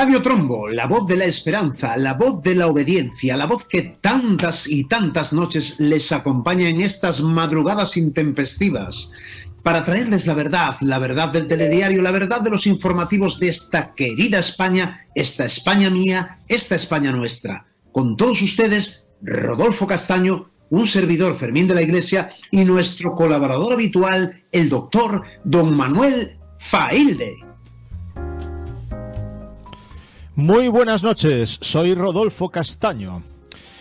Radio Trombo, la voz de la esperanza, la voz de la obediencia, la voz que tantas y tantas noches les acompaña en estas madrugadas intempestivas, para traerles la verdad, la verdad del telediario, la verdad de los informativos de esta querida España, esta España mía, esta España nuestra. Con todos ustedes, Rodolfo Castaño, un servidor Fermín de la Iglesia y nuestro colaborador habitual, el doctor don Manuel Failde. Muy buenas noches, soy Rodolfo Castaño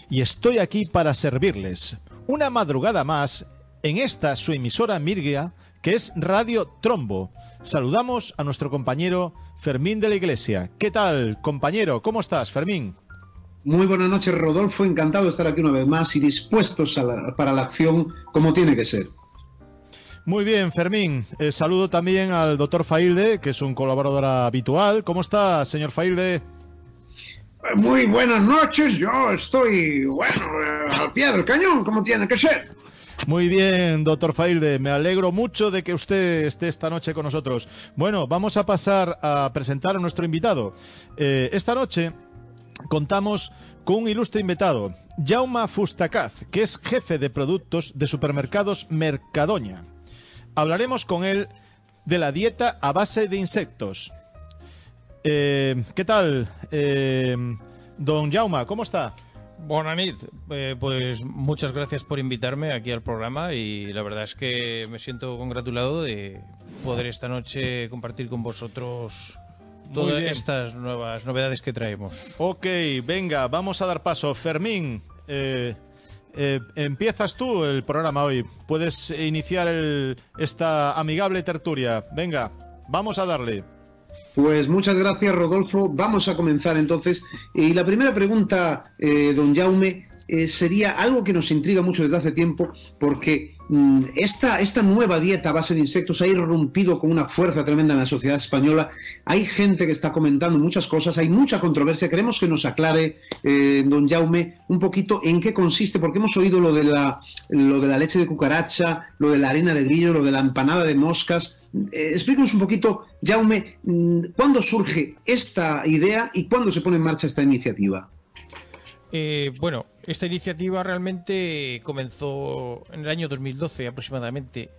y estoy aquí para servirles una madrugada más en esta su emisora Mirgia que es Radio Trombo. Saludamos a nuestro compañero Fermín de la Iglesia. ¿Qué tal, compañero? ¿Cómo estás, Fermín? Muy buenas noches, Rodolfo. Encantado de estar aquí una vez más y dispuestos para la acción como tiene que ser. Muy bien, Fermín. Eh, saludo también al doctor Failde, que es un colaborador habitual. ¿Cómo está, señor Failde? Muy buenas noches, yo estoy, bueno, eh, al pie del cañón, como tiene que ser. Muy bien, doctor Failde. Me alegro mucho de que usted esté esta noche con nosotros. Bueno, vamos a pasar a presentar a nuestro invitado. Eh, esta noche contamos con un ilustre invitado, Jauma Fustacaz, que es jefe de productos de supermercados Mercadoña. Hablaremos con él de la dieta a base de insectos. Eh, ¿Qué tal, eh, don Jauma? ¿Cómo está? Bonanit, eh, pues muchas gracias por invitarme aquí al programa y la verdad es que me siento congratulado de poder esta noche compartir con vosotros todas estas nuevas novedades que traemos. Ok, venga, vamos a dar paso. Fermín, eh, eh, empiezas tú el programa hoy. Puedes iniciar esta amigable tertulia. Venga, vamos a darle. Pues muchas gracias, Rodolfo. Vamos a comenzar entonces. Y la primera pregunta, eh, don Jaume, eh, sería algo que nos intriga mucho desde hace tiempo, porque esta, esta nueva dieta a base de insectos ha irrumpido con una fuerza tremenda en la sociedad española. Hay gente que está comentando muchas cosas, hay mucha controversia. Queremos que nos aclare, eh, don Jaume, un poquito en qué consiste, porque hemos oído lo de, la, lo de la leche de cucaracha, lo de la harina de grillo, lo de la empanada de moscas. Eh, explícanos un poquito, Jaume, mm, ¿cuándo surge esta idea y cuándo se pone en marcha esta iniciativa? Eh, bueno, esta iniciativa realmente comenzó en el año 2012 aproximadamente,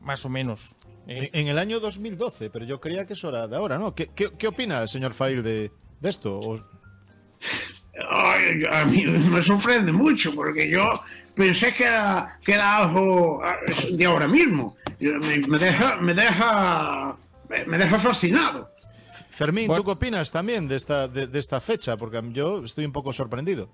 más o menos. ¿eh? En, en el año 2012, pero yo creía que eso era de ahora, ¿no? ¿Qué, qué, qué opina, señor Fail, de, de esto? O- Ay, a mí me sorprende mucho porque yo pensé que era, que era algo ah, de ahora mismo. Me, me deja, me deja, me deja fascinado. Fermín, Bueno. ¿tú qué opinas también de esta, de, de esta fecha? Porque yo estoy un poco sorprendido.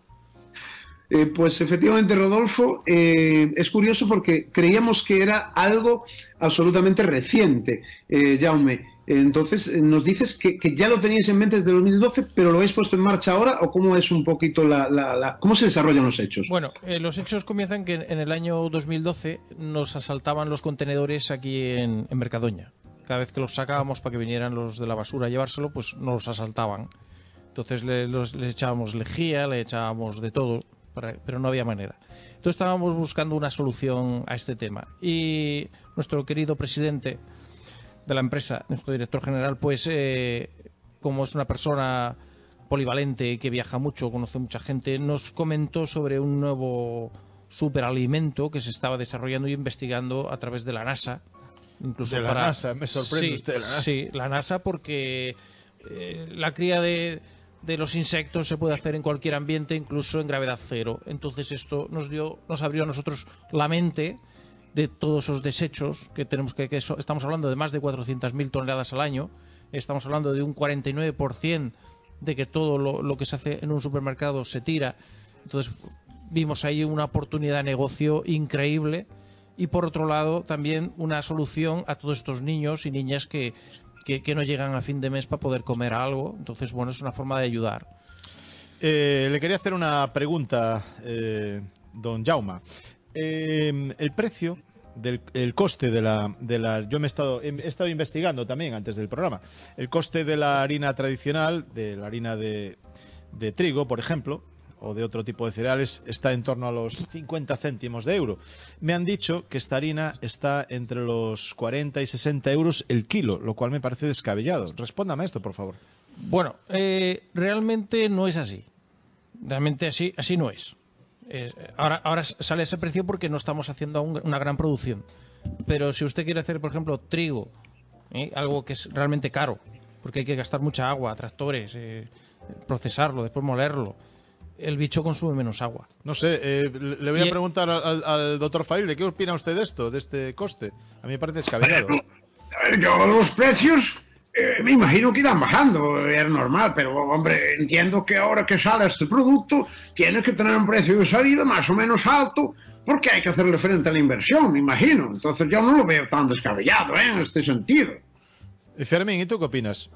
Eh, pues efectivamente, Rodolfo, eh, es curioso porque creíamos que era algo absolutamente reciente, eh, Jaume. Entonces, eh, nos dices que, que ya lo teníais en mente desde 2012, pero lo habéis puesto en marcha ahora, o cómo es un poquito la, la- la- cómo se desarrollan los hechos. Bueno, eh, los hechos comienzan que en el año 2012 nos asaltaban los contenedores aquí en, en Mercadoña. Cada vez que los sacábamos para que vinieran los de la basura a llevárselo, pues nos los asaltaban. Entonces le, les echábamos lejía, le echábamos de todo, pero no había manera. Entonces estábamos buscando una solución a este tema. Y nuestro querido presidente de la empresa, nuestro director general, pues eh, como es una persona polivalente que viaja mucho, conoce mucha gente, nos comentó sobre un nuevo superalimento que se estaba desarrollando y investigando a través de la NASA. Incluso De la para- NASA, me sorprende Sí, usted, la NASA. Sí, la NASA porque eh, la cría de, de los insectos se puede hacer en cualquier ambiente, incluso en gravedad cero. Entonces esto nos dio, nos abrió a nosotros la mente de todos esos desechos que tenemos que, que estamos hablando de más de 400.000 toneladas al año, estamos hablando de un 49% de que todo lo, lo que se hace en un supermercado se tira. Entonces vimos ahí una oportunidad de negocio increíble y por otro lado también una solución a todos estos niños y niñas que, que, no llegan a fin de mes para poder comer algo. Entonces, bueno, es una forma de ayudar. Eh, le quería hacer una pregunta, eh, don Jauma. Eh, el precio del el coste de la, de la yo me he estado he estado investigando también antes del programa el coste de la harina tradicional de la harina de, de trigo por ejemplo o de otro tipo de cereales está en torno a los 50 céntimos de euro. Me han dicho que esta harina está entre los 40 y 60 euros el kilo, lo cual me parece descabellado. Respóndame esto, por favor. Bueno, eh, realmente no es así. Realmente así, así no es. Ahora, ahora sale ese precio porque no estamos haciendo una gran producción. Pero si usted quiere hacer, por ejemplo, trigo, ¿eh? algo que es realmente caro, porque hay que gastar mucha agua, tractores, eh, procesarlo, después molerlo, el bicho consume menos agua. No sé, eh, le voy a Y- preguntar al, al- doctor Fail, ¿de qué opina usted de esto, de este coste? A mí me parece descabellado. Yo los precios eh, me imagino que irán bajando, es normal, pero hombre, entiendo que ahora que sale este producto tiene que tener un precio de salida más o menos alto porque hay que hacerle frente a la inversión, me imagino. Entonces yo no lo veo tan descabellado ¿eh? en este sentido. Y Fermín, ¿y tú qué opinas?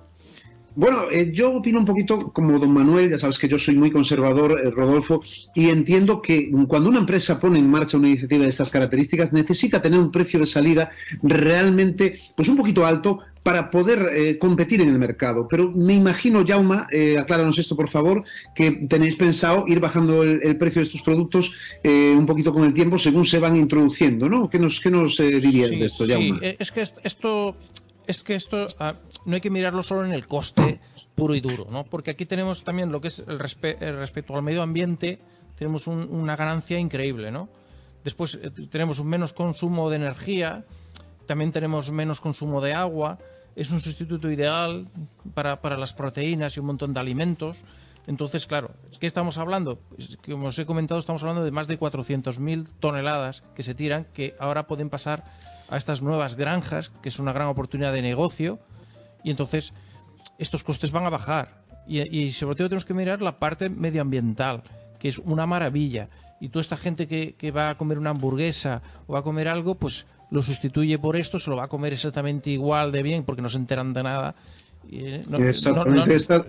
Bueno, eh, yo opino un poquito como don Manuel, ya sabes que yo soy muy conservador, eh, Rodolfo, y entiendo que cuando una empresa pone en marcha una iniciativa de estas características, necesita tener un precio de salida realmente, pues un poquito alto para poder eh, competir en el mercado. Pero me imagino, Jauma, eh, acláranos esto por favor, que tenéis pensado ir bajando el, el precio de estos productos un poquito con el tiempo según se van introduciendo, ¿no? ¿Qué nos, qué nos dirías Sí, de esto, sí, Jauma? eh, es que est- esto es que esto ah, no hay que mirarlo solo en el coste puro y duro, ¿no? Porque aquí tenemos también lo que es el, respe- respecto al medio ambiente, tenemos un- una ganancia increíble, ¿no? Después eh, tenemos un menos consumo de energía, también tenemos menos consumo de agua, es un sustituto ideal para, para las proteínas y un montón de alimentos. Entonces, claro, ¿qué estamos hablando? Pues, Como os he comentado, estamos hablando de más de 400.000 toneladas que se tiran, que ahora pueden pasar a estas nuevas granjas, que es una gran oportunidad de negocio, y entonces estos costes van a bajar. Y, y sobre todo tenemos que mirar la parte medioambiental, que es una maravilla. Y toda esta gente que, que va a comer una hamburguesa o va a comer algo, pues lo sustituye por esto, se lo va a comer exactamente igual de bien porque no se enteran de nada. Eh, no- Exactamente, no-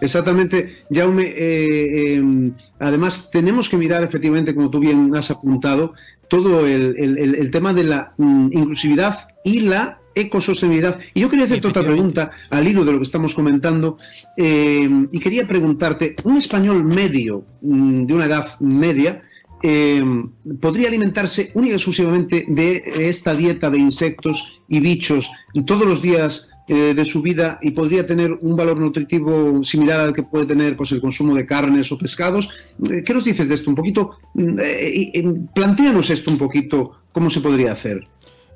exactamente. Jaume, eh, eh, además tenemos que mirar efectivamente, como tú bien has apuntado, todo el- el tema de la mm, inclusividad y la ecosostenibilidad. Y yo quería hacerte otra pregunta al hilo de lo que estamos comentando eh, y quería preguntarte, un español medio, mm, de una edad media, eh, podría alimentarse única y exclusivamente de esta dieta de insectos y bichos todos los días eh, de su vida y podría tener un valor nutritivo similar al que puede tener pues, el consumo de carnes o pescados. Eh, ¿Qué nos dices de esto? Un poquito, mm, plantéanos esto un poquito, cómo se podría hacer.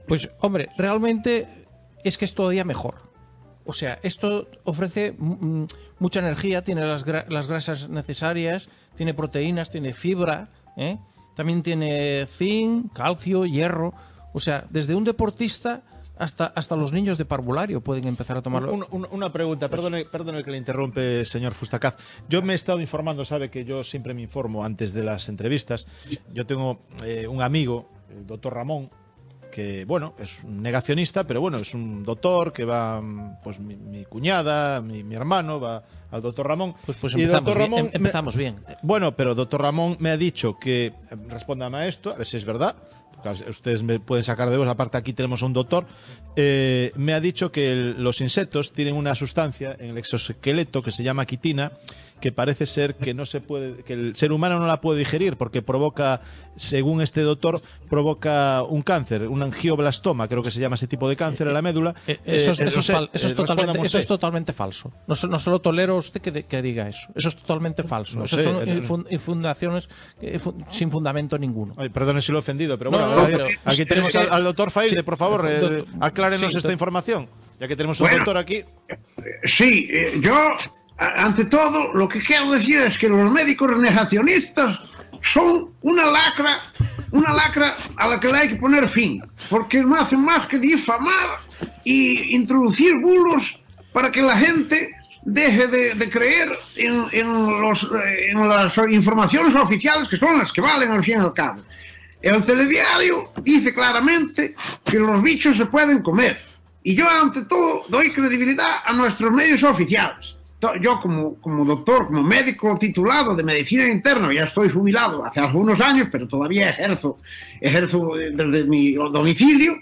Pues, hombre, realmente es que es todavía mejor. O sea, esto ofrece mm, mucha energía, tiene las, las grasas necesarias, tiene proteínas, tiene fibra, ¿eh? también tiene zinc, calcio, hierro. O sea, desde un deportista hasta, hasta los niños de parvulario pueden empezar a tomarlo. Un- un- una pregunta, perdone, perdone que le interrumpe, señor Fustacaz. Yo me he estado informando, sabe que yo siempre me informo antes de las entrevistas. Yo tengo eh, un amigo, el doctor Ramón, que, bueno, es un negacionista, pero bueno, es un doctor que va, mm, pues mi, mi cuñada, mi, mi hermano, va al doctor Ramón. Pues, pues Y empezamos, bien, em- me- empezamos bien. Bueno, pero doctor Ramón me ha dicho que, eh, respóndame a esto, a ver si es verdad, porque ustedes me pueden sacar de vos, aparte aquí tenemos a un doctor, eh, me ha dicho que el- los insectos tienen una sustancia en el exoesqueleto que se llama quitina, que parece ser que no se puede, que el ser humano no la puede digerir porque provoca, según este doctor, provoca un cáncer, un angioblastoma, creo que se llama ese tipo de cáncer en la médula. Eh, Eso, es, Eh, eso es sé, fal- eso eh, es totalmente, eso es totalmente falso. No, no se lo tolero a usted que, de- que diga eso. Eso es totalmente falso. No Eso sé, son eh, infun- infundaciones eh, fu- sin fundamento ninguno. Ay, perdone si lo he ofendido, pero No, bueno, no, no, aquí- pero- aquí es tenemos que- al, al doctor Faide, sí, por favor, eh, doctor- aclárenos sí, esta doctor- información, ya que tenemos un Bueno. doctor aquí. Sí, eh, yo, ante todo, lo que quiero decir es que los médicos negacionistas son una lacra, una lacra a la que hay que poner fin, porque no hacen más que difamar y introducir bulos para que la gente deje de, creer en, los, en las informaciones oficiales que son las que valen al fin y al cabo. El telediario dice claramente que los bichos se pueden comer. Y yo, ante todo, doy credibilidad a nuestros medios oficiales. Yo, como, como doctor, como médico titulado de medicina interna, ya estoy jubilado hace algunos años, pero todavía ejerzo, ejerzo desde mi domicilio,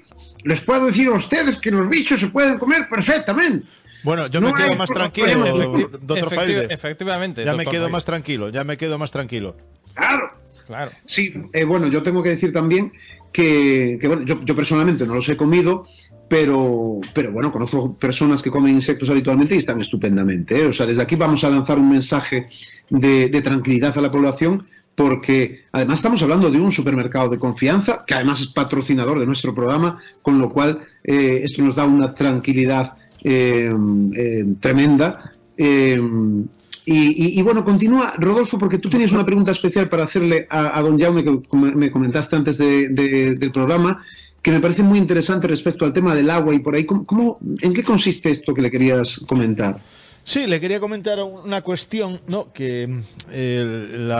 les puedo decir a ustedes que los bichos se pueden comer perfectamente. Bueno, yo me quedo más tranquilo, doctor Faide. Efectivamente. Ya me quedo más tranquilo, ya me quedo más tranquilo. Claro. Claro. Sí, eh, bueno, yo tengo que decir también que, bueno, yo, personalmente no los he comido, pero, pero bueno, conozco personas que comen insectos habitualmente y están estupendamente. ¿eh? O sea, desde aquí vamos a lanzar un mensaje de, tranquilidad a la población porque además estamos hablando de un supermercado de confianza, que además es patrocinador de nuestro programa, con lo cual eh, esto nos da una tranquilidad tremenda. Y, bueno, continúa, Rodolfo, porque tú tenías una pregunta especial para hacerle a, don Jaume, que me comentaste antes del programa, que me parece muy interesante respecto al tema del agua y por ahí. ¿cómo, en qué consiste esto que le querías comentar? Sí, le quería comentar una cuestión. Que el,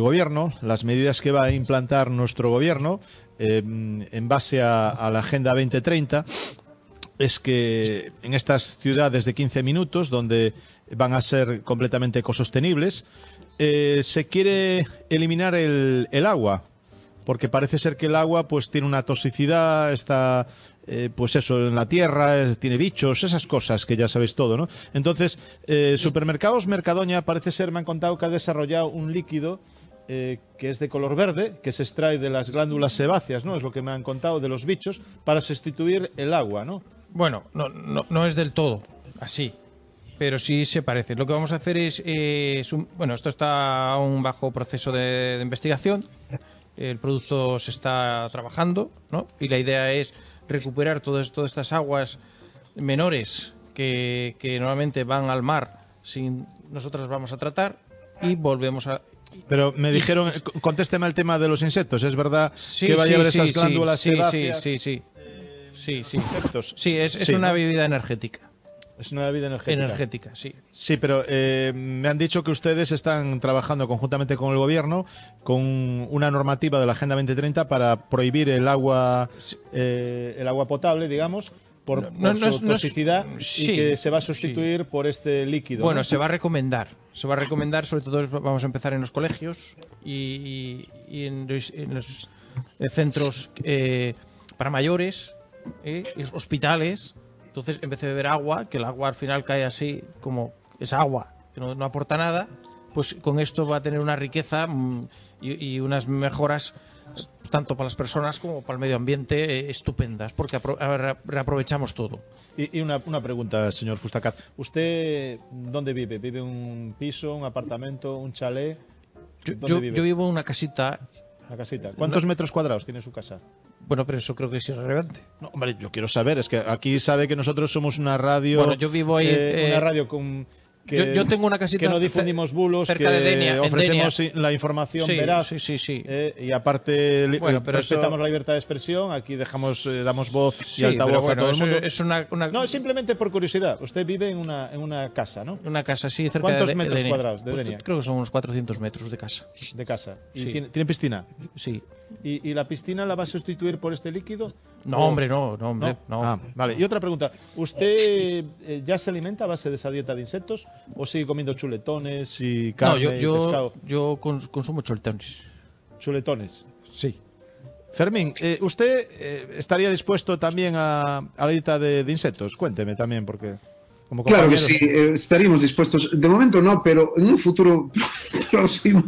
gobierno, las medidas que va a implantar nuestro gobierno eh, en base a, a la Agenda 2030 es que en estas ciudades de 15 minutos, donde van a ser completamente ecosostenibles, eh, se quiere eliminar el, agua, porque parece ser que el agua pues tiene una toxicidad, está eh, pues eso en la tierra, tiene bichos, esas cosas que ya sabéis todo, ¿no? Entonces, eh, Supermercados Mercadoña parece ser, me han contado que ha desarrollado un líquido que es de color verde, que se extrae de las glándulas sebáceas, ¿no? Es lo que me han contado de los bichos, para sustituir el agua, ¿no? Bueno, no, no, no es del todo así, pero sí se parece. Lo que vamos a hacer es, bueno, esto está aún bajo proceso de, investigación. El producto se está trabajando, ¿no? Y la idea es recuperar todas, todas estas aguas menores que, que normalmente van al mar sin nosotras vamos a tratar y volvemos a pero me dijeron, contésteme el tema de los insectos. ¿Es verdad que va a llevar esas glándulas sí, sí, sí, sí, Sí, sí. Sí, es, una bebida energética. Es una bebida energética. Energética, sí. Sí, pero eh, me han dicho que ustedes están trabajando conjuntamente con el gobierno con una normativa de la Agenda 2030 para prohibir el agua, eh, el agua potable, digamos, por, su toxicidad y que se va a sustituir por este líquido. Bueno, se va a recomendar. Se va a recomendar, sobre todo vamos a empezar en los colegios y, en, los, centros eh, para mayores ¿eh? hospitales. Entonces, en vez de beber agua, que el agua al final cae así como es agua, que no, aporta nada, pues con esto va a tener una riqueza mm, y, unas mejoras tanto para las personas como para el medio ambiente eh, estupendas, porque reaprovechamos todo. Y, una, pregunta, señor Fustacat. ¿Usted dónde vive? ¿Vive un piso, un apartamento, un chalet? Yo, vivo en una casita. Una casita. ¿Cuántos metros cuadrados tiene su casa? Bueno, pero eso creo que es irrelevante. No, hombre, yo quiero saber, es que aquí sabe que nosotros somos una radio. Bueno, yo vivo ahí. Eh, una eh, radio con yo, tengo una casita que no difundimos bulos, cerca que de Denia, ofrecemos la información veraz. Sí, sí, sí. Eh, y aparte bueno, pero respetamos la libertad de expresión, aquí dejamos eh, damos voz y altavoz a todo el mundo. Es una, No, simplemente por curiosidad. Usted vive en una, en una casa, ¿no? Una casa, sí, cerca ¿Cuántos de, metros cuadrados de pues Denia? Creo que son unos 400 metros de casa. De casa. ¿Y tiene, piscina? Sí. ¿Y, ¿Y, la piscina la va a sustituir por este líquido? No, hombre, no, no, hombre, no. Ah, vale. Y otra pregunta. ¿Usted eh, ya se alimenta a base de esa dieta de insectos o sigue comiendo chuletones y carne yo, y pescado. Yo consumo chuletones. Chuletones. Sí. Fermín, eh, ¿usted eh, estaría dispuesto también a, la dieta de, insectos? Cuénteme también, porque... Como claro que sí, eh, estaríamos dispuestos. De momento no, pero en un futuro próximo.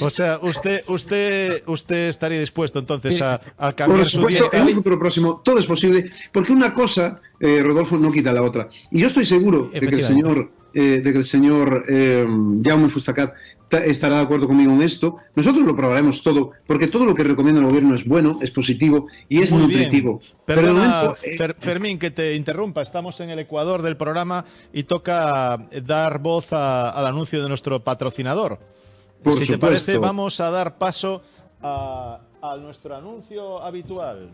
O sea, usted, usted, usted estaría dispuesto entonces a, a cambiar Por supuesto, en un futuro próximo todo es posible, porque una cosa, Rodolfo, no quita la otra. Y yo estoy seguro de que el señor eh, de que el señor eh, Jaume Fustacat estará de acuerdo conmigo en esto. Nosotros lo probaremos todo, porque todo lo que recomienda el gobierno es bueno, es positivo y es nutritivo. Perdona, eh, Fermín, que te interrumpa. Estamos en el Ecuador del programa y toca dar voz al anuncio de nuestro patrocinador. Si te parece, vamos a dar paso a, a nuestro anuncio habitual.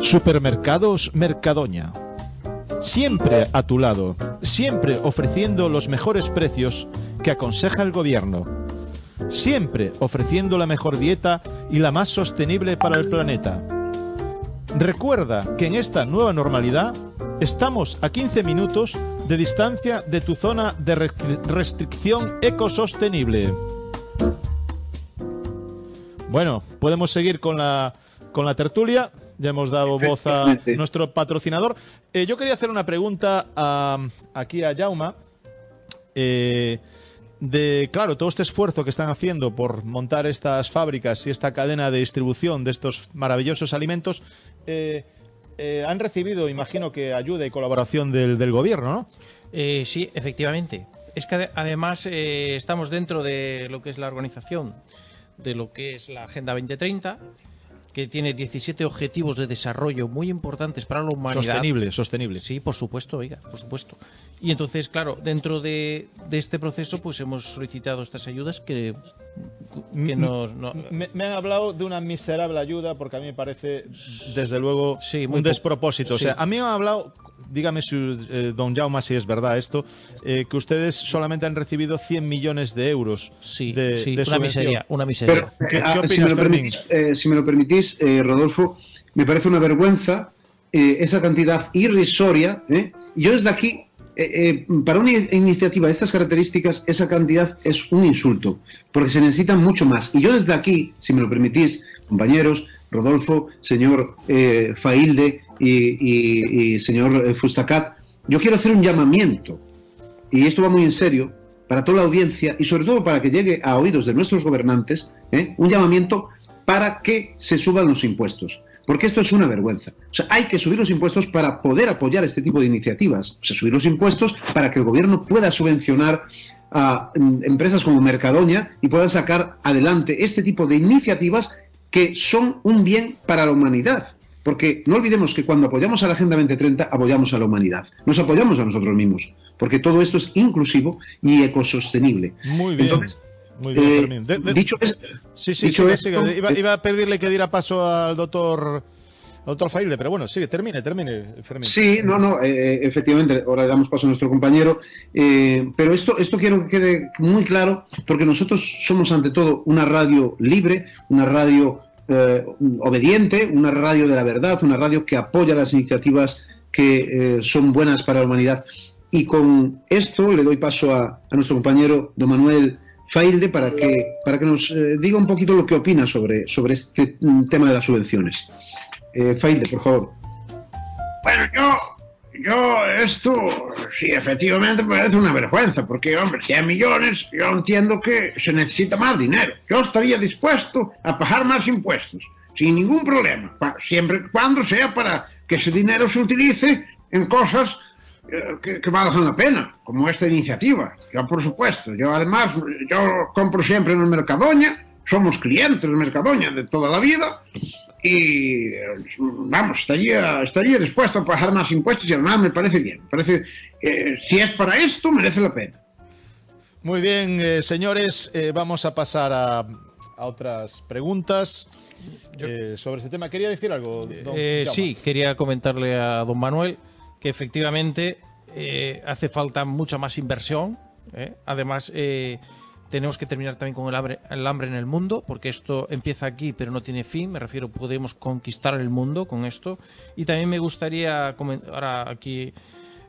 Supermercados Mercadoña. Siempre a tu lado, siempre ofreciendo los mejores precios que aconseja el gobierno. Siempre ofreciendo la mejor dieta y la más sostenible para el planeta. Recuerda que en esta nueva normalidad estamos a 15 minutos de distancia de tu zona de restricción ecosostenible. Bueno, podemos seguir con la, con la tertulia. Ya hemos dado voz a nuestro patrocinador. Eh, yo quería hacer una pregunta aquí a Jauma. Eh, de, claro, todo este esfuerzo que están haciendo por montar estas fábricas y esta cadena de distribución de estos maravillosos alimentos, eh, han recibido, imagino que ayuda y colaboración del, del gobierno, ¿no? sí, efectivamente. Es que además estamos dentro de lo que es la organización de lo que es la Agenda 2030 que tiene 17 objetivos de desarrollo muy importantes para la humanidad. Sostenible, sostenible. Sí, por supuesto, oiga, por supuesto. Y entonces, claro, dentro de, este proceso, pues hemos solicitado estas ayudas que, que nos... Me, han hablado de una miserable ayuda porque a mí me parece, desde luego, un despropósito. O sea, a mí me han hablado dígame si, eh, don Jaume, si es verdad esto, eh, que ustedes solamente han recibido 100 millones de euros sí, de, sí, una miseria, una miseria. ¿Qué, ah, si, me permitís, eh, si, me lo permitís, Rodolfo, me parece una vergüenza esa cantidad irrisoria. Yo desde aquí, para una iniciativa de estas características, esa cantidad es un insulto, porque se necesita mucho más. Y yo desde aquí, si me lo permitís, compañeros, Rodolfo, señor Failde, y, señor Fustacat, yo quiero hacer un llamamiento, y esto va muy en serio, para toda la audiencia y sobre todo para que llegue a oídos de nuestros gobernantes, ¿eh? un llamamiento para que se suban los impuestos. Porque esto es una vergüenza. O sea, hay que subir los impuestos para poder apoyar este tipo de iniciativas. O sea, subir los impuestos para que el gobierno pueda subvencionar a mm, empresas como Mercadoña y pueda sacar adelante este tipo de iniciativas que son un bien para la humanidad. Porque no olvidemos que cuando apoyamos a la Agenda 2030, apoyamos a la humanidad. Nos apoyamos a nosotros mismos. Porque todo esto es inclusivo y ecosostenible. Muy bien. muy bien, eh, dicho es, sí, sí, dicho Iba, a pedirle que diera paso al doctor doctor Failde, pero bueno, sigue, termine, termine, Fermín. Sí, no, no, eh, eh, efectivamente, ahora le damos paso a nuestro compañero, pero esto, esto quiero que quede muy claro, porque nosotros somos ante todo una radio libre, una radio eh, obediente, una radio de la verdad, una radio que apoya las iniciativas que eh, son buenas para la humanidad. Y con esto le doy paso a, nuestro compañero don Manuel Failde para que, para que nos eh, diga un poquito lo que opina sobre, sobre este tema de las subvenciones. Failde, por favor. Bueno, yo yo, esto, sí, efectivamente me parece una vergüenza, porque, hombre, 100 millones, yo entiendo que se necesita más dinero. Yo estaría dispuesto a pagar más impuestos, sin ningún problema, siempre y cuando sea para que ese dinero se utilice en cosas eh, que, que, valgan la pena, como esta iniciativa. Yo, por supuesto, yo además, yo compro siempre en el Mercadoña, somos clientes del Mercadoña de toda la vida, y vamos, estaría, estaría dispuesto a pagar más impuestos y además me parece bien. parece, eh, si es para esto, merece la pena. Muy bien, eh, señores, eh, vamos a pasar a, otras preguntas sobre este tema. ¿Quería decir algo? sí, quería comentarle a don Manuel que efectivamente hace falta mucha más inversión. Además, tenemos que terminar también con el hambre, el hambre en el mundo, porque esto empieza aquí pero no tiene fin. Me refiero, podemos conquistar el mundo con esto. Y también me gustaría, ahora aquí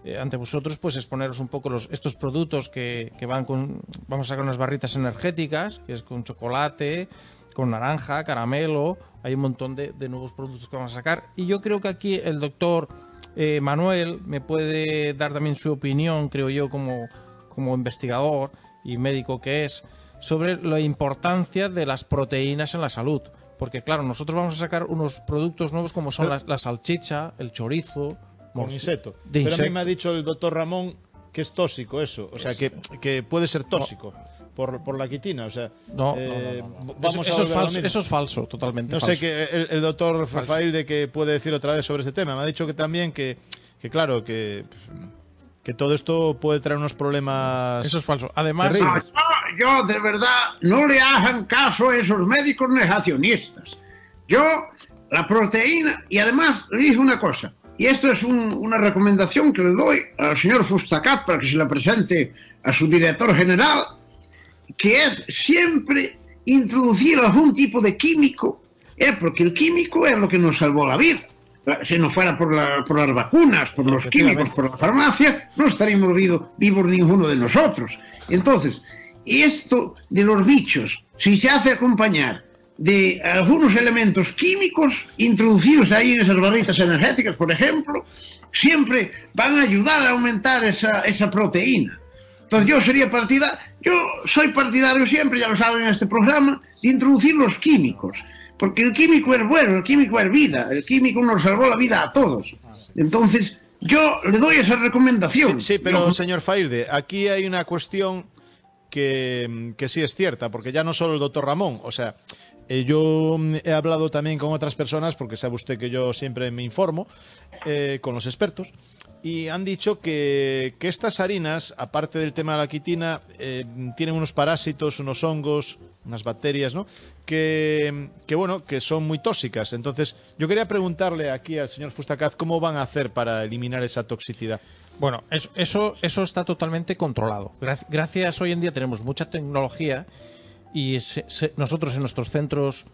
eh, ante vosotros, pues exponeros un poco los, estos productos que, que, van con. Vamos a sacar unas barritas energéticas, que es con chocolate, con naranja, caramelo. Hay un montón de, de nuevos productos que vamos a sacar. Y yo creo que aquí el doctor eh, Manuel me puede dar también su opinión, creo yo, como, como investigador y médico que es sobre la importancia de las proteínas en la salud. Porque claro, nosotros vamos a sacar unos productos nuevos como son la, salchicha, el chorizo. Con insecto. Pero a mí me ha dicho el doctor Ramón que es tóxico eso, o sea, que, que puede ser tóxico. Por, por, la quitina, o sea, no, eh, vamos eso, a es falso, eso es falso, totalmente. No sé que el, doctor Fafail de que puede decir otra vez sobre este tema. Me ha dicho que también que, que claro, que que todo esto puede traer unos problemas. Eso es falso. Además, yo, de verdad no le hagan caso a esos médicos negacionistas. Yo la proteína y además le dije una cosa, y esto es un- una recomendación que le doy al señor Fustacat para que se la presente a su director general, que es siempre introducir algún tipo de químico, ¿eh? porque el químico es lo que nos salvó la vida. Si no fuera por, la- por las vacunas, por los químicos, por la farmacia, no estaríamos vivo- vivos ninguno de nosotros. Entonces, esto de los bichos, si se hace acompañar de algunos elementos químicos introducidos ahí en esas barritas energéticas, por ejemplo, siempre van a ayudar a aumentar esa, esa proteína. Entonces yo sería partida, yo soy partidario siempre, ya lo saben en este programa, de introducir los químicos, porque el químico es bueno, el químico es vida, el químico nos salvó la vida a todos. Entonces yo le doy esa recomendación. Sí, sí, pero Yo- señor Fairde, aquí hay una cuestión que, que sí es cierta, porque ya no solo el doctor Ramón, o sea, eh, yo he hablado también con otras personas, porque sabe usted que yo siempre me informo, eh, con los expertos, y han dicho que, estas harinas, aparte del tema de la quitina, eh, tienen unos parásitos, unos hongos, unas bacterias, ¿no? Que, bueno, que son muy tóxicas. Entonces, yo quería preguntarle aquí al señor Fustacaz cómo van a hacer para eliminar esa toxicidad. Bueno, eso, eso, está totalmente controlado. Gra- Gracias, hoy en día tenemos mucha tecnología y se- nosotros en nuestros centros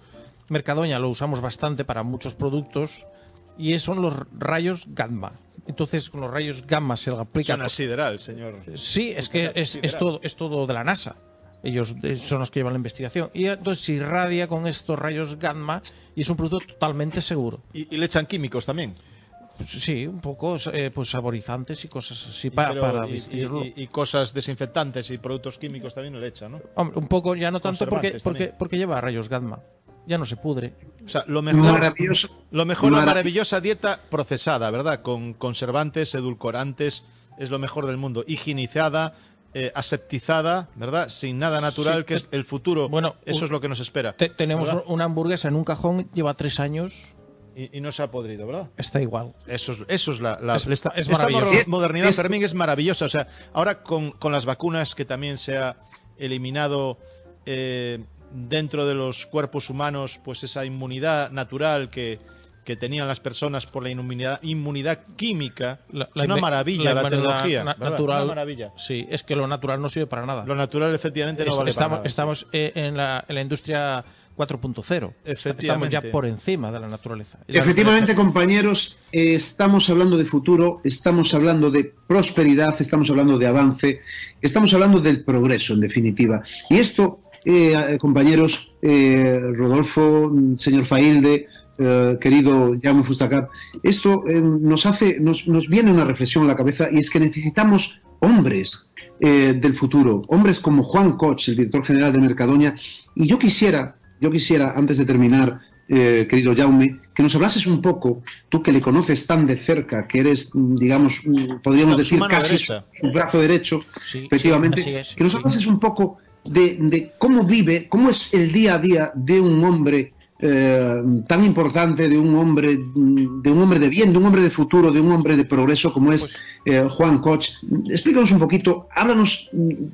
Mercadoña lo usamos bastante para muchos productos y son los rayos gamma. Entonces, con los rayos gamma se le aplica. Suena sideral, señor. Sí, es que es, es todo, es todo de la NASA. Ellos eh, son los que llevan la investigación. Y entonces se irradia con estos rayos gamma y es un producto totalmente seguro. Y, y le echan químicos también. Pues sí, un poco eh, pues saborizantes y cosas así pa- Pero- para vestirlo. Y, y cosas desinfectantes y productos químicos también le echan, ¿no? Hombre, un poco ya no tanto porque, porque, porque lleva rayos gamma. Ya no se pudre. O sea, lo mejor, Maravilloso. lo mejor la Marav- maravillosa dieta procesada, ¿verdad? Con conservantes, edulcorantes, es lo mejor del mundo. Higienizada, eh, aseptizada, ¿verdad? Sin nada natural, Sí, que es el futuro. bueno, eso un- es lo que nos espera. Te- tenemos ¿verdad? una hamburguesa en un cajón, lleva tres años, Y, y no se ha podrido, ¿verdad? está igual. Eso es, eso es la, la- Es- esta, es esta maravilloso. mor- modernidad, Es- Fermín, es maravillosa. O sea, ahora con, con las vacunas que también se ha eliminado eh, dentro de los cuerpos humanos, pues esa inmunidad natural que, que tenían las personas por la inmunidad, inmunidad química. La- es una maravilla la, tecnología. na- natural. Una maravilla. Sí, es que lo natural no sirve para nada. Lo natural efectivamente no Es- vale estamos para nada. estamos eh, en, la, en la industria 4.0. Estamos Efectivamente. ya por encima de la naturaleza. Efectivamente, naturaleza- compañeros, eh, estamos hablando de futuro, estamos hablando de prosperidad, estamos hablando de avance, estamos hablando del progreso, en definitiva. Y esto, eh, compañeros, eh, Rodolfo, señor Failde, eh, querido Jaume Fustacat, esto eh, nos hace, nos, nos viene una reflexión a la cabeza y es que necesitamos hombres eh, del futuro, hombres como Juan Koch, el director general de Mercadoña, y yo quisiera, yo quisiera, antes de terminar, eh, querido Jaume, que nos hablases un poco, tú que le conoces tan de cerca, que eres, digamos, podríamos decir casi su, brazo derecho, Sí, efectivamente, sí, así es, que nos sí. hablases un poco de, de cómo vive, cómo es el día a día de un hombre eh, tan importante, de un hombre, de un hombre de bien, de un hombre de futuro, de un hombre de progreso como es Pues- eh, Juan Koch. Explícanos un poquito, háblanos,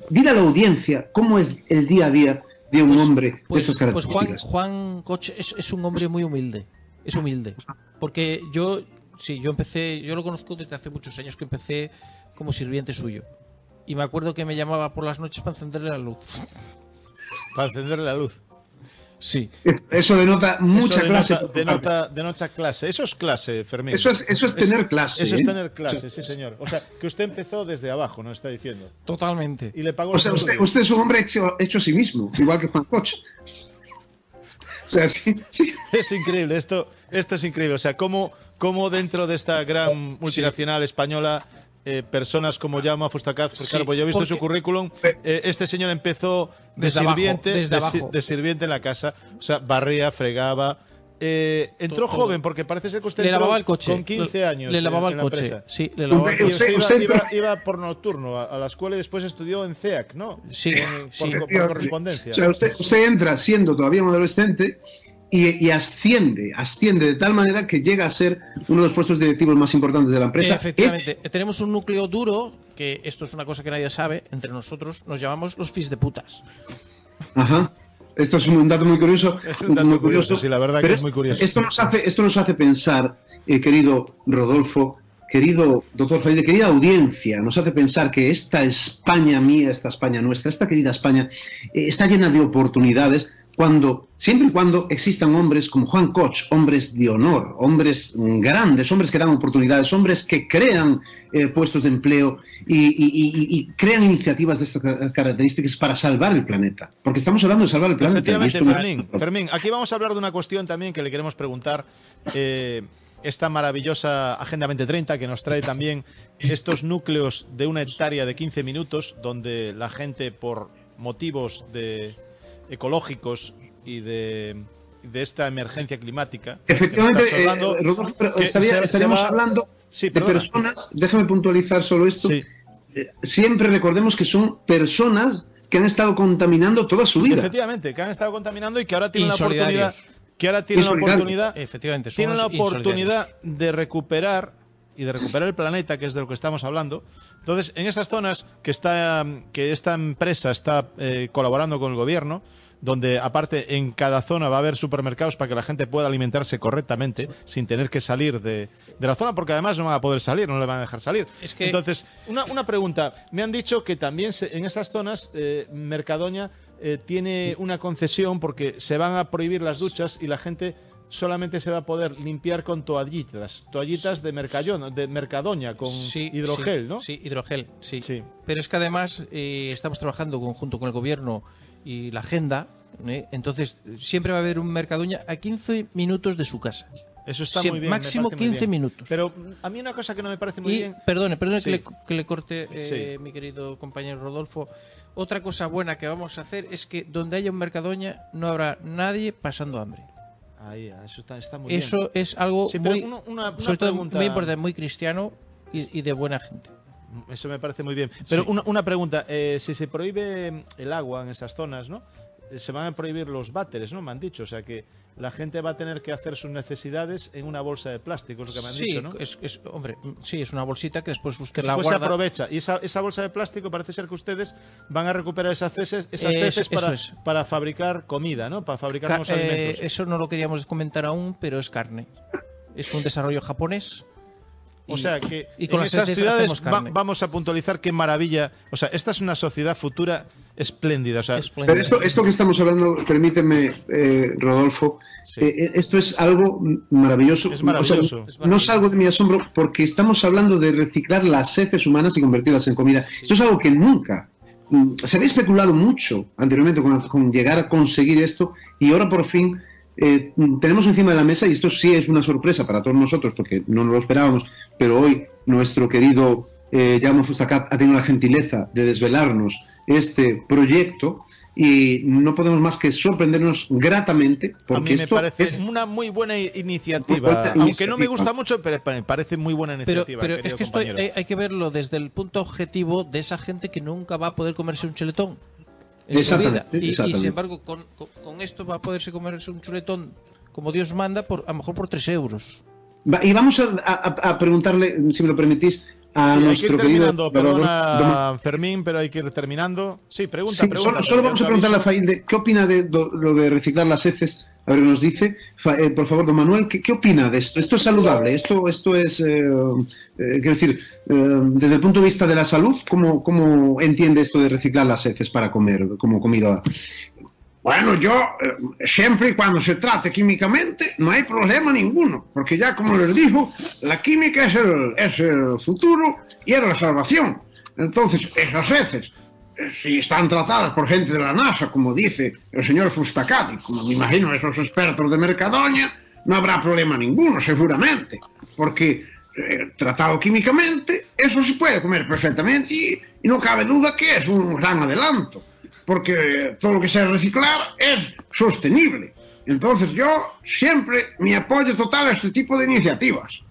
dile a la audiencia cómo es el día a día de un Pues- hombre de pues, estas pues Juan, características. Juan Koch es, es un hombre muy humilde. Es humilde. Porque yo, sí, yo empecé, yo lo conozco desde hace muchos años que empecé como sirviente suyo. Y me acuerdo que me llamaba por las noches para encenderle la luz. Para encenderle la luz. Sí. Eso denota mucha Eso clase. denota, clase. Eso es clase, Fermín. Eso es, eso es tener clase. Eso es ¿eh? tener clase, sí, señor. O sea, que usted empezó desde abajo, nos está diciendo. Totalmente. Y le pagó O sea, usted, es un hombre hecho, hecho a sí mismo, igual que Juan Koch. O sea, sí, sí. Es increíble, esto, esto es increíble. O sea, cómo, cómo dentro de esta gran multinacional española, eh, personas como Jaume Fustacaz, porque Sí, claro, pues yo he visto porque- su currículum, eh, este señor empezó de Desde abajo, sirviente, desde de, abajo. de sirviente en la casa, o sea, barría, fregaba. eh, entró Todo. joven, porque parece ser que usted Le entró lavaba el coche. con 15 años. Le lavaba en el la coche. empresa. Sí, le lavaba el Usted- coche. usted, usted iba, entró- iba- iba por nocturno a, a la escuela y después estudió en CEAC, ¿no? Sí, En- sí. por, por correspondencia. O sea, usted, usted entra siendo todavía un adolescente y, y asciende, asciende de tal manera que llega a ser uno de los puestos directivos más importantes de la empresa. Efectivamente. Tenemos un núcleo duro, que esto es una cosa que nadie sabe, entre nosotros nos llamamos los fis de putas. Ajá. Esto es un dato muy curioso. Es un dato muy curioso, sí, la verdad que es muy curioso. Esto nos hace, esto nos hace pensar, eh, querido Rodolfo, querido doctor Faide, querida audiencia, nos hace pensar que esta España mía, esta España nuestra, esta querida España, eh, está llena de oportunidades cuando, siempre y cuando existan hombres como Juan Koch, hombres de honor, hombres grandes, hombres que dan oportunidades, hombres que crean eh, puestos de empleo y, y- y- y crean iniciativas de estas características para salvar el planeta. Porque estamos hablando de salvar el planeta. Efectivamente, Fermín, Fermín, aquí vamos a hablar de una cuestión también que le queremos preguntar. eh, esta maravillosa Agenda 2030 que nos trae también estos núcleos de una hectárea de 15 minutos, donde la gente, por motivos de ecológicos y de, de esta emergencia climática, que Efectivamente, eh, hablando, Rodolfo, pero que estaría- se- se estaríamos va- hablando Sí, de personas, déjame puntualizar solo esto, Sí. eh, siempre recordemos que son personas que han estado contaminando toda su vida. Efectivamente, que han estado contaminando y que ahora tienen la oportunidad, que ahora tienen la oportunidad Efectivamente, tienen la oportunidad de recuperar y de recuperar el planeta, que es de lo que estamos hablando. Entonces, en esas zonas que está que esta empresa está eh, colaborando con el gobierno, donde aparte en cada zona va a haber supermercados para que la gente pueda alimentarse correctamente sin tener que salir de, de la zona, porque además no van a poder salir, no le van a dejar salir. Es que- Entonces, una, una pregunta. Me han dicho que también se- en esas zonas eh, Mercadoña eh, tiene una concesión porque se van a prohibir las duchas y la gente solamente se va a poder limpiar con toallitas, toallitas de Mercallón, de Mercadoña con Sí, hidrogel, sí, ¿no? Sí, hidrogel, sí. Sí. Pero es que además eh, estamos trabajando conjunto con el gobierno y la agenda, ¿eh? entonces siempre va a haber un Mercadoña a 15 minutos de su casa. Eso está Sí, muy bien. máximo parece muy 15 bien. minutos. Pero mm, a mí una cosa que no me parece muy y, bien. perdone, perdone Sí. que, le, que le corte, eh, Sí. mi querido compañero Rodolfo. Otra cosa buena que vamos a hacer es que donde haya un Mercadoña no habrá nadie pasando hambre. Ahí, eso está, está muy bien. Eso es algo Sí, muy, una- una- sobre todo pregunta- muy importante, muy cristiano y, y de buena gente. Eso me parece muy bien. Pero Sí. una, una pregunta, eh, si se prohíbe el agua en esas zonas, ¿no? Eh, Se van a prohibir los váteres, ¿no? Me han dicho. O sea que la gente va a tener que hacer sus necesidades en una bolsa de plástico, es lo que me han sí, dicho, ¿no? es, es- hombre, mm, sí, es una bolsita que después usted Que la después se guarda. aprovecha. Y esa, esa bolsa de plástico parece ser que ustedes van a recuperar esas heces, esas heces para, eso es. para fabricar comida, ¿no? Para fabricar Ca- nuevos eh, alimentos. eso no lo queríamos comentar aún, pero es carne. Es un desarrollo japonés. O y- sea que y con en esas ciudades va- vamos a puntualizar qué maravilla. O sea, esta es una sociedad futura espléndida. O sea, Espléndida. Pero esto, esto que estamos hablando, permíteme, eh, Rodolfo, Sí. eh, eh, esto es algo maravilloso. Es maravilloso. O sea, Es maravilloso. No salgo de mi asombro porque estamos hablando de reciclar las heces humanas y convertirlas en comida. Esto es algo que nunca. mm, Se había especulado mucho anteriormente con, con llegar a conseguir esto y ahora por fin eh, tenemos encima de la mesa, y esto sí es una sorpresa para todos nosotros porque no nos lo esperábamos, pero hoy nuestro querido eh, Jaume Fustacat ha tenido la gentileza de desvelarnos este proyecto y no podemos más que sorprendernos gratamente a porque mí me esto parece es una muy buena iniciativa. buena Aunque no me gusta mucho, pero me parece muy buena iniciativa. pero es que esto hay, compañero. hay que verlo desde el punto objetivo de esa gente que nunca va a poder comerse un chuletón en su vida. Y, y, sin embargo, con, con- con esto va a poderse comerse un chuletón como Dios manda, por, a lo mejor por 3 euros. Y vamos a, a- a preguntarle, si me lo permitís, a Sí, nuestro querido. perdona Dom- Fermín, pero hay que ir terminando. Sí, pregunta, Sí, pregunta. solo, solo vamos a preguntarle a Failde qué opina de do- lo de reciclar las heces. A ver, nos dice, Fa- eh, por favor, don Manuel, ¿qué, qué opina de esto? ¿Esto es saludable? ¿Esto, esto es, eh, eh, quiero decir, eh, desde el punto de vista de la salud, ¿cómo, ¿cómo entiende esto de reciclar las heces para comer como comida? Bueno, yo eh, siempre y cuando se trate químicamente no hay problema ninguno, porque ya como les dijo, la química es el, es el futuro y es la salvación. Entonces, esas heces, eh, si están tratadas por gente de la NASA, como dice el señor Fustacati, como me imagino esos expertos de Mercadoña, no habrá problema ninguno, seguramente, porque eh, tratado químicamente, eso se puede comer perfectamente y, y no cabe duda que es un gran adelanto porque todo lo que sea reciclar es sostenible. Entonces yo siempre mi apoyo total a este tipo de iniciativas.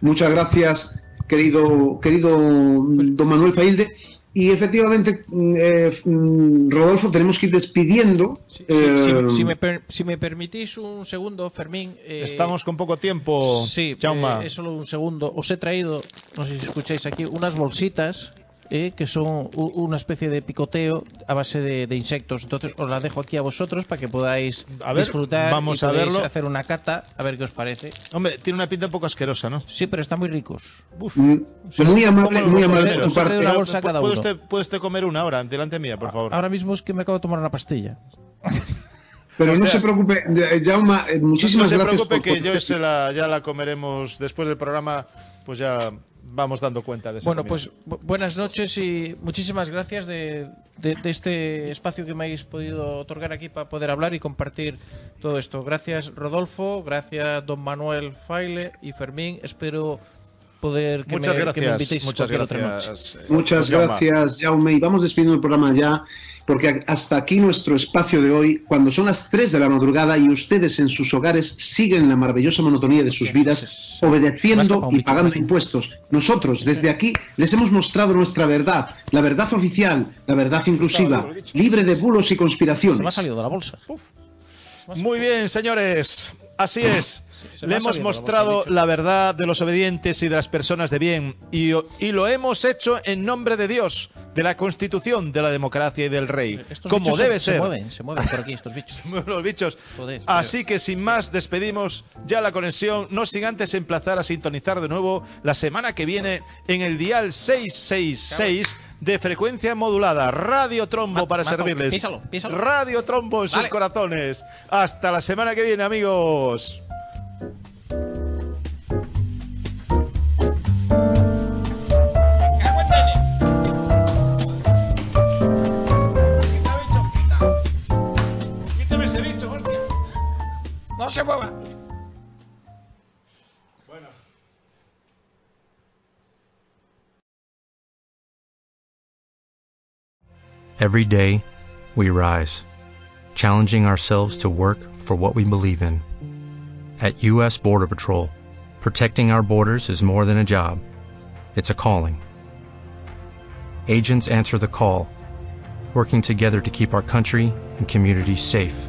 Muchas gracias, querido, querido mm, don Manuel Failde. Y efectivamente, mm, eh, mm, Rodolfo, tenemos que ir despidiendo. Sí, sí, eh, si, me- si me, per- si me permitís un segundo, Fermín. eh, Estamos con poco tiempo, Sí, eh, es solo un segundo. Os he traído, no sé si escucháis aquí, unas bolsitas eh, que son una especie de picoteo a base de, de insectos. Entonces os la dejo aquí a vosotros para que podáis A ver, disfrutar vamos y a verlo. hacer una cata, a ver qué os parece. Hombre, tiene una pinta un poco asquerosa, ¿no? Sí, pero están muy ricos. Mm, Muy amable, ¿Cómo muy amable Os una bolsa cada ¿Puede usted, puede usted comer una ahora, delante mía, por favor? Ahora mismo es que me acabo de tomar una pastilla. Pero O no se preocupe, eh, muchísimas no se gracias preocupe por- que por yo se la, ya la comeremos después del programa, pues ya vamos dando cuenta de esa Bueno, comida. pues bu- buenas noches y muchísimas gracias de, de- de este espacio que me habéis podido otorgar aquí para poder hablar y compartir todo esto. Gracias Rodolfo, gracias don Manuel Faile y Fermín. Espero poder que, muchas me, que me gracias, invitéis muchas cualquier otra noche. gracias. eh, Muchas gracias, Jaume. Y vamos despidiendo el programa ya, porque hasta aquí nuestro espacio de hoy, cuando son las 3 de la madrugada y ustedes en sus hogares siguen la maravillosa monotonía de sus vidas, obedeciendo y pagando impuestos. Nosotros, desde aquí, les hemos mostrado nuestra verdad, la verdad oficial, la verdad inclusiva, libre de bulos y Se me ha conspiraciones. salido de la bolsa. Muy bien, señores. Así es. Se Le hemos mostrado la verdad de los obedientes y de las personas de bien. Y, y lo hemos hecho en nombre de Dios, de la Constitución, de la democracia y del rey. Estos como se- debe se, ser. mueven, se mueven por aquí estos bichos. los bichos. Joder, Así que sin más, despedimos ya la conexión, no sin antes emplazar a sintonizar de nuevo la semana que viene en el dial 666 de frecuencia modulada, Radio Trombo Mato, para mato, servirles. písalo, písalo. Radio Trombo en sus Vale. corazones. Hasta la semana que viene, amigos. Se mueva! Every day, we rise, challenging ourselves to work for what we believe in. At U.S. Border Patrol, protecting our borders is more than a job, it's a calling. Agents answer the call, working together to keep our country and communities safe.